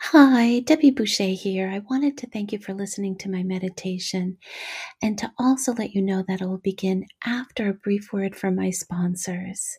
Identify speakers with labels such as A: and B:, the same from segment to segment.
A: Hi, Debbie Boucher here. I wanted to thank you for listening to my meditation and to also let you know that it will begin after a brief word from my sponsors.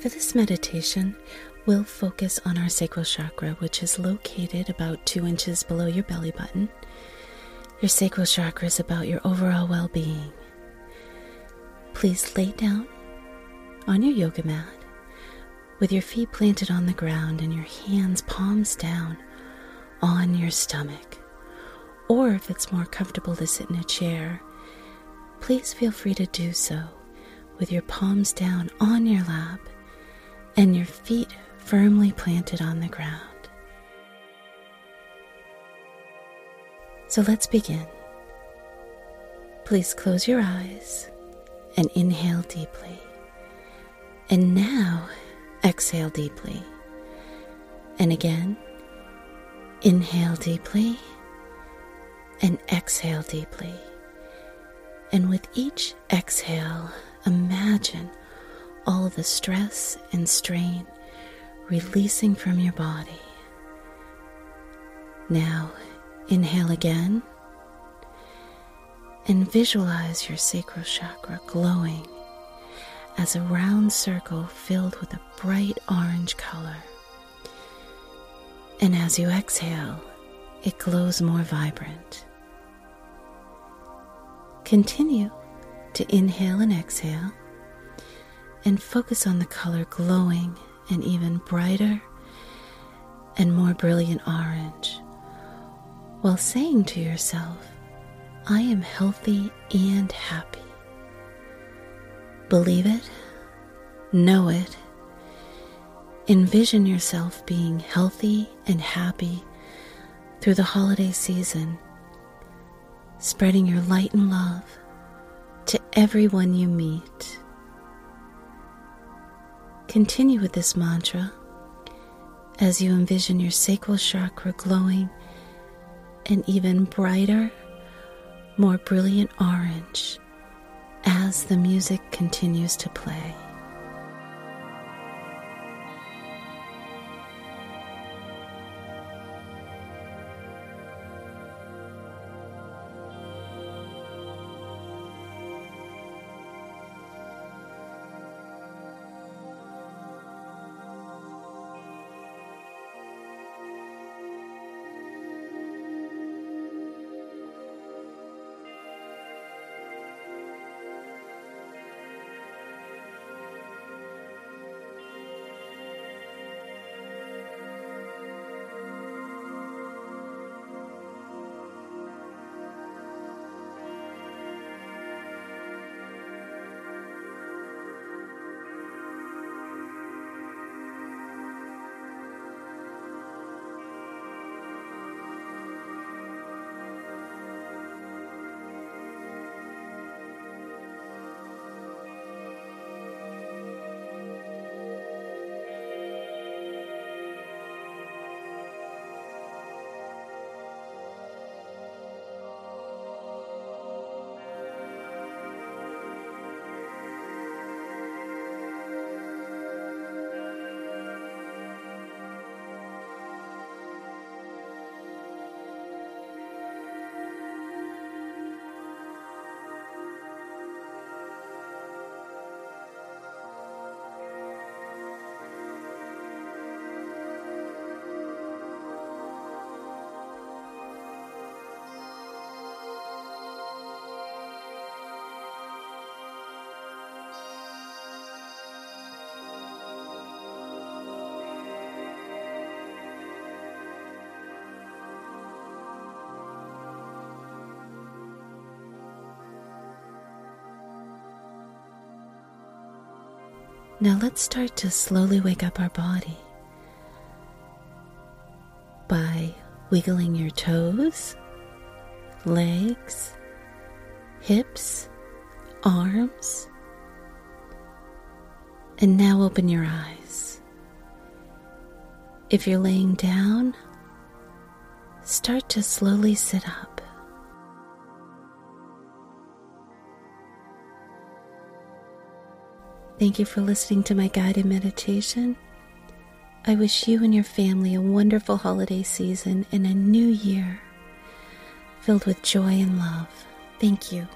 A: For this meditation, we'll focus on our sacral chakra, which is located about two inches below your belly button. Your sacral chakra is about your overall well being. Please lay down on your yoga mat with your feet planted on the ground and your hands palms down on your stomach. Or if it's more comfortable to sit in a chair, please feel free to do so with your palms down on your lap and your feet firmly planted on the ground. So let's begin. Please close your eyes and inhale deeply. And now exhale deeply. And again, inhale deeply and exhale deeply. And with each exhale, imagine all the stress and strain releasing from your body. Now, inhale again and visualize your sacral chakra glowing as a round circle filled with a bright orange color. And as you exhale, it glows more vibrant. Continue to inhale and exhale and focus on the color glowing and even brighter and more brilliant orange while saying to yourself, I am healthy and happy. Believe it, know it, envision yourself being healthy and happy through the holiday season, spreading your light and love to everyone you meet. Continue with this mantra as you envision your sacral chakra glowing an even brighter, more brilliant orange as the music continues to play. Now let's start to slowly wake up our body by wiggling your toes, legs, hips, arms. And now open your eyes. If you're laying down, start to slowly sit up. Thank you for listening to my guided meditation. I wish you and your family a wonderful holiday season and a new year filled with joy and love. Thank you.